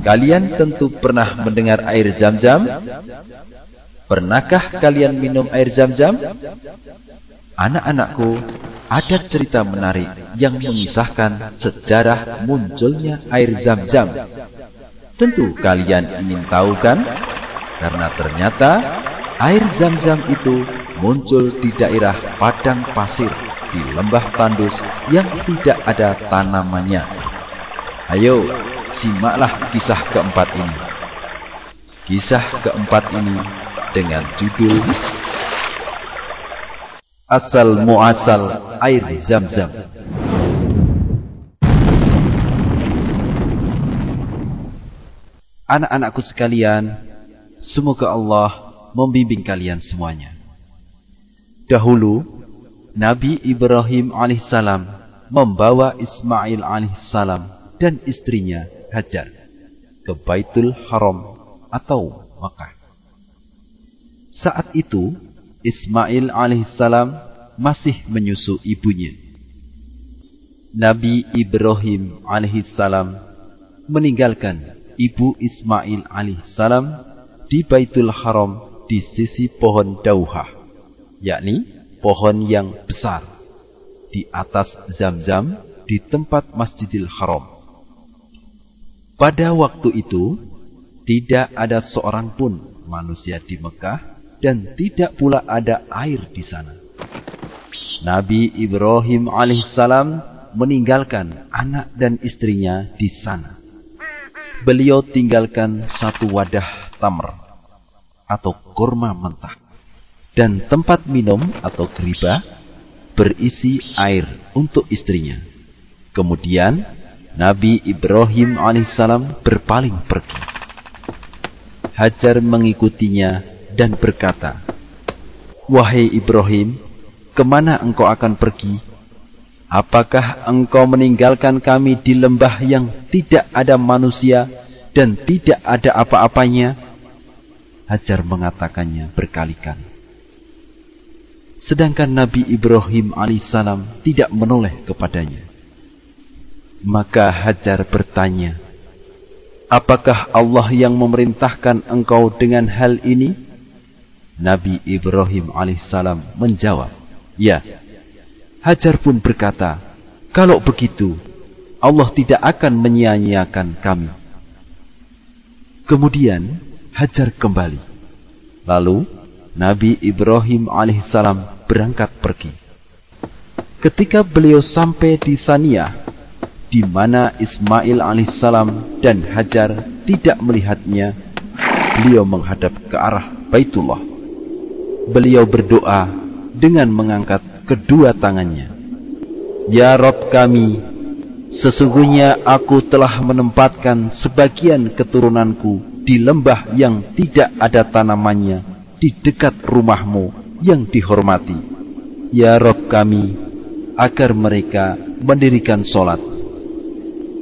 Kalian tentu pernah mendengar air zam-zam? Pernahkah kalian minum air zam-zam? Anak-anakku, ada cerita menarik yang mengisahkan sejarah munculnya air zam-zam. Tentu kalian ingin tahu kan? Karena ternyata air zam-zam itu muncul di daerah padang pasir di lembah tandus yang tidak ada tanamannya. Ayo, simaklah kisah keempat ini. Kisah keempat ini dengan judul asal muasal air zam-zam. Anak-anakku sekalian, semoga Allah membimbing kalian semuanya. Dahulu, Nabi Ibrahim alaihissalam membawa Ismail alaihissalam dan istrinya Hajar ke Baitul Haram atau Makkah. Saat itu, Ismail alaihissalam masih menyusu ibunya. Nabi Ibrahim alaihissalam meninggalkan ibu Ismail alaihissalam di Baitul Haram di sisi pohon dauhah, yakni pohon yang besar di atas Zam-Zam di tempat Masjidil Haram. Pada waktu itu, tidak ada seorang pun manusia di Mekah dan tidak pula ada air di sana. Nabi Ibrahim alaihissalam meninggalkan anak dan istrinya di sana. Beliau tinggalkan satu wadah tamr atau kurma mentah dan tempat minum atau keriba berisi air untuk istrinya. Kemudian Nabi Ibrahim alaihissalam berpaling pergi. Hajar mengikutinya dan berkata, Wahai Ibrahim, ke mana engkau akan pergi? Apakah engkau meninggalkan kami di lembah yang tidak ada manusia dan tidak ada apa-apanya? Hajar mengatakannya berkali-kali. Sedangkan Nabi Ibrahim alaihissalam tidak menoleh kepadanya. Maka Hajar bertanya, Apakah Allah yang memerintahkan engkau dengan hal ini? Nabi Ibrahim alaihissalam menjawab, Ya. Hajar pun berkata, Kalau begitu, Allah tidak akan menyia-nyiakan kami. Kemudian Hajar kembali. Lalu Nabi Ibrahim alaihissalam berangkat pergi. Ketika beliau sampai di Thaniyah, di mana Ismail alaihissalam dan Hajar tidak melihatnya, beliau menghadap ke arah Baitullah beliau berdoa dengan mengangkat kedua tangannya. Ya Rob kami, sesungguhnya aku telah menempatkan sebagian keturunanku di lembah yang tidak ada tanamannya di dekat rumahmu yang dihormati. Ya Rob kami, agar mereka mendirikan solat.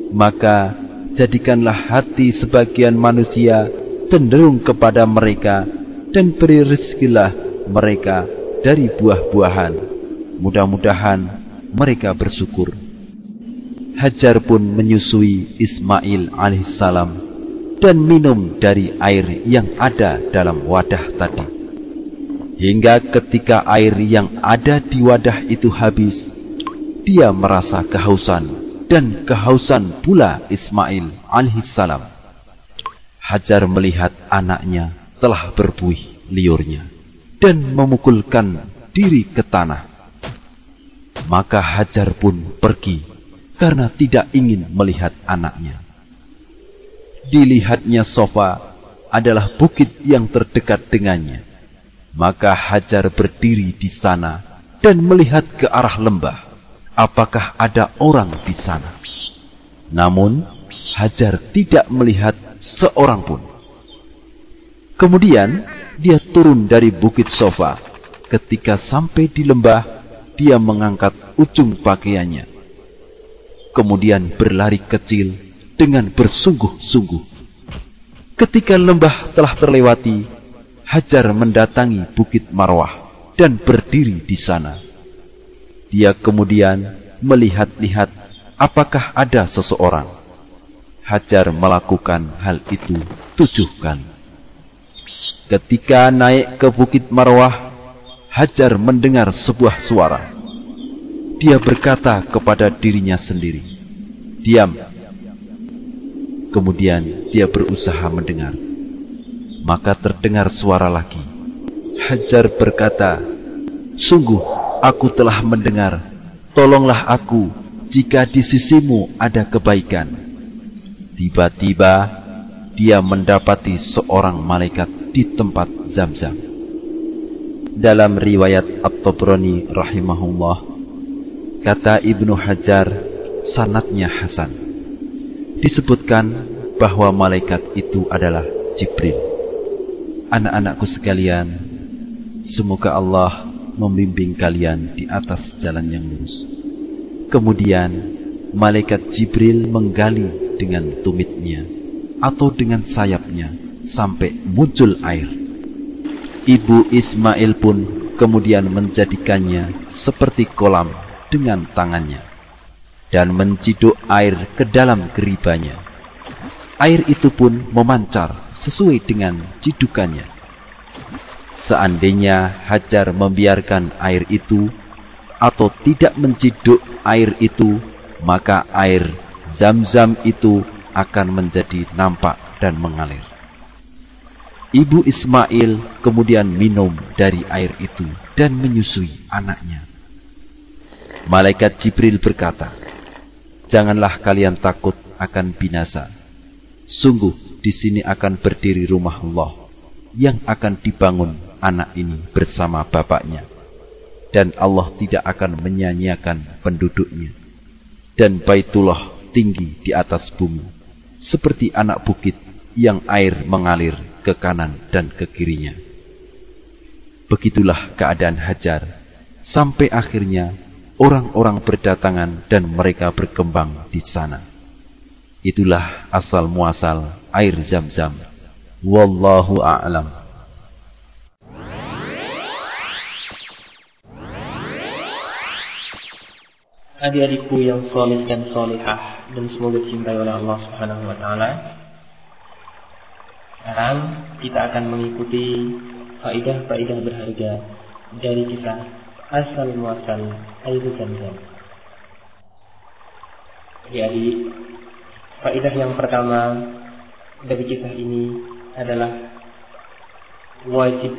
Maka jadikanlah hati sebagian manusia cenderung kepada mereka dan beri rezekilah mereka dari buah-buahan. Mudah-mudahan mereka bersyukur. Hajar pun menyusui Ismail alaihissalam dan minum dari air yang ada dalam wadah tadi. Hingga ketika air yang ada di wadah itu habis, dia merasa kehausan dan kehausan pula Ismail alaihissalam. Hajar melihat anaknya telah berbuih liurnya dan memukulkan diri ke tanah. Maka Hajar pun pergi karena tidak ingin melihat anaknya. Dilihatnya sofa adalah bukit yang terdekat dengannya. Maka Hajar berdiri di sana dan melihat ke arah lembah. Apakah ada orang di sana? Namun Hajar tidak melihat seorang pun. Kemudian dia turun dari bukit sofa. Ketika sampai di lembah, dia mengangkat ujung pakaiannya. Kemudian berlari kecil dengan bersungguh-sungguh. Ketika lembah telah terlewati, Hajar mendatangi bukit Marwah dan berdiri di sana. Dia kemudian melihat-lihat apakah ada seseorang. Hajar melakukan hal itu tujuh kali. Ketika naik ke Bukit Marwah, Hajar mendengar sebuah suara. Dia berkata kepada dirinya sendiri, "Diam." Kemudian dia berusaha mendengar. Maka terdengar suara lagi. Hajar berkata, "Sungguh aku telah mendengar. Tolonglah aku jika di sisimu ada kebaikan." Tiba-tiba dia mendapati seorang malaikat di tempat Zam-Zam. Dalam riwayat At-Tabrani rahimahullah, kata Ibnu Hajar, sanatnya Hasan. Disebutkan bahwa malaikat itu adalah Jibril. Anak-anakku sekalian, semoga Allah membimbing kalian di atas jalan yang lurus. Kemudian, malaikat Jibril menggali dengan tumitnya atau dengan sayapnya sampai muncul air. Ibu Ismail pun kemudian menjadikannya seperti kolam dengan tangannya dan menciduk air ke dalam geribanya. Air itu pun memancar sesuai dengan cidukannya. Seandainya Hajar membiarkan air itu atau tidak menciduk air itu, maka air zam-zam itu akan menjadi nampak dan mengalir. Ibu Ismail kemudian minum dari air itu dan menyusui anaknya. Malaikat Jibril berkata, Janganlah kalian takut akan binasa. Sungguh di sini akan berdiri rumah Allah yang akan dibangun anak ini bersama bapaknya. Dan Allah tidak akan menyanyiakan penduduknya. Dan Baitullah tinggi di atas bumi seperti anak bukit yang air mengalir ke kanan dan ke kirinya. Begitulah keadaan Hajar, sampai akhirnya orang-orang berdatangan dan mereka berkembang di sana. Itulah asal muasal air zam-zam. Wallahu a'lam. Adik-adikku yang soleh dan solehah, dan semoga dicintai oleh Allah Subhanahu wa taala. Sekarang kita akan mengikuti faidah-faidah berharga dari kisah asal muasal air zam-zam. Jadi, faidah yang pertama dari kisah ini adalah wajib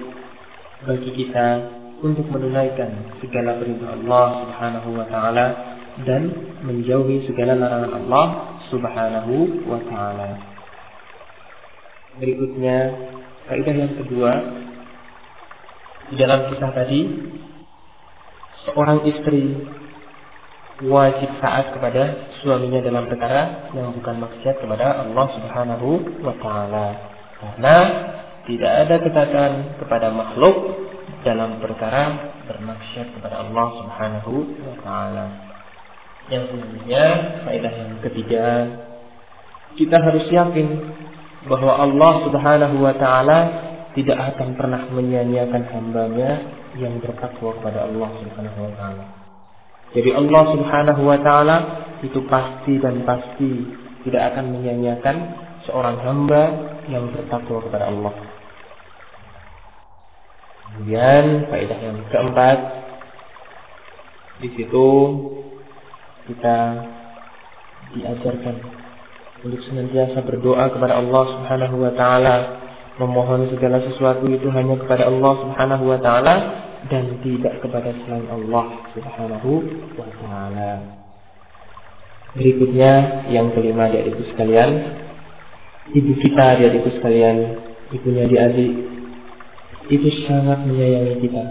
bagi kita untuk menunaikan segala perintah Allah Subhanahu wa taala dan menjauhi segala larangan Allah Subhanahu wa taala. Berikutnya, kaidah yang kedua di dalam kisah tadi seorang istri wajib taat kepada suaminya dalam perkara yang bukan maksiat kepada Allah Subhanahu wa taala. Karena tidak ada ketaatan kepada makhluk dalam perkara bermaksiat kepada Allah Subhanahu wa taala. Yang selanjutnya, faedah yang ketiga, kita harus yakin bahwa Allah Subhanahu wa taala tidak akan pernah menyia-nyiakan hambanya yang bertakwa kepada Allah Subhanahu wa taala. Jadi Allah Subhanahu wa taala itu pasti dan pasti tidak akan menyia-nyiakan seorang hamba yang bertakwa kepada Allah. Kemudian faedah yang keempat di situ kita diajarkan untuk senantiasa berdoa kepada Allah Subhanahu wa taala, memohon segala sesuatu itu hanya kepada Allah Subhanahu wa taala dan tidak kepada selain Allah Subhanahu wa taala. Berikutnya yang kelima adikku sekalian, ibu kita adikku sekalian, ibunya di adik itu sangat menyayangi kita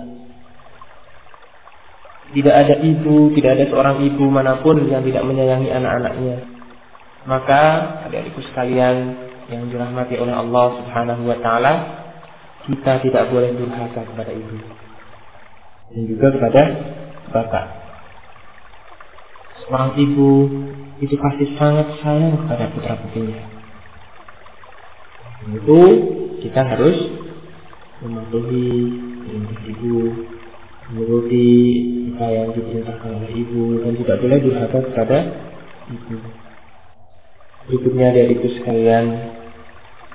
tidak ada ibu, tidak ada seorang ibu mana pun yang tidak menyayangi anak-anaknya. Maka adik-adikku sekalian yang dirahmati oleh Allah Subhanahu wa taala, kita tidak boleh durhaka kepada ibu dan juga kepada bapak. Seorang ibu itu pasti sangat sayang kepada putra putrinya. Itu kita harus mematuhi perintah ibu menuruti apa yang diperintahkan oleh ibu dan tidak boleh durhaka kepada ibu. Berikutnya dari itu sekalian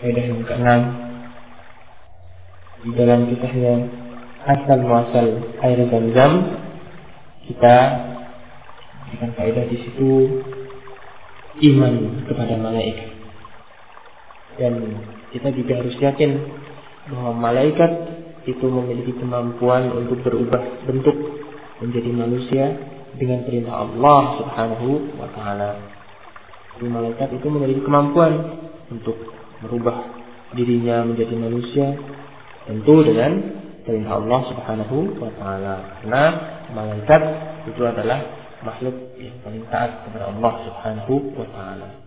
Faedah yang keenam Di dalam kisahnya Asal muasal air zam-zam Kita Dengan faedah di situ Iman kepada malaikat Dan kita juga harus yakin Bahwa malaikat itu memiliki kemampuan untuk berubah bentuk menjadi manusia dengan perintah Allah Subhanahu wa taala. Jadi malaikat itu memiliki kemampuan untuk merubah dirinya menjadi manusia tentu dengan perintah Allah Subhanahu wa taala. Karena malaikat itu adalah makhluk yang paling taat kepada Allah Subhanahu wa taala.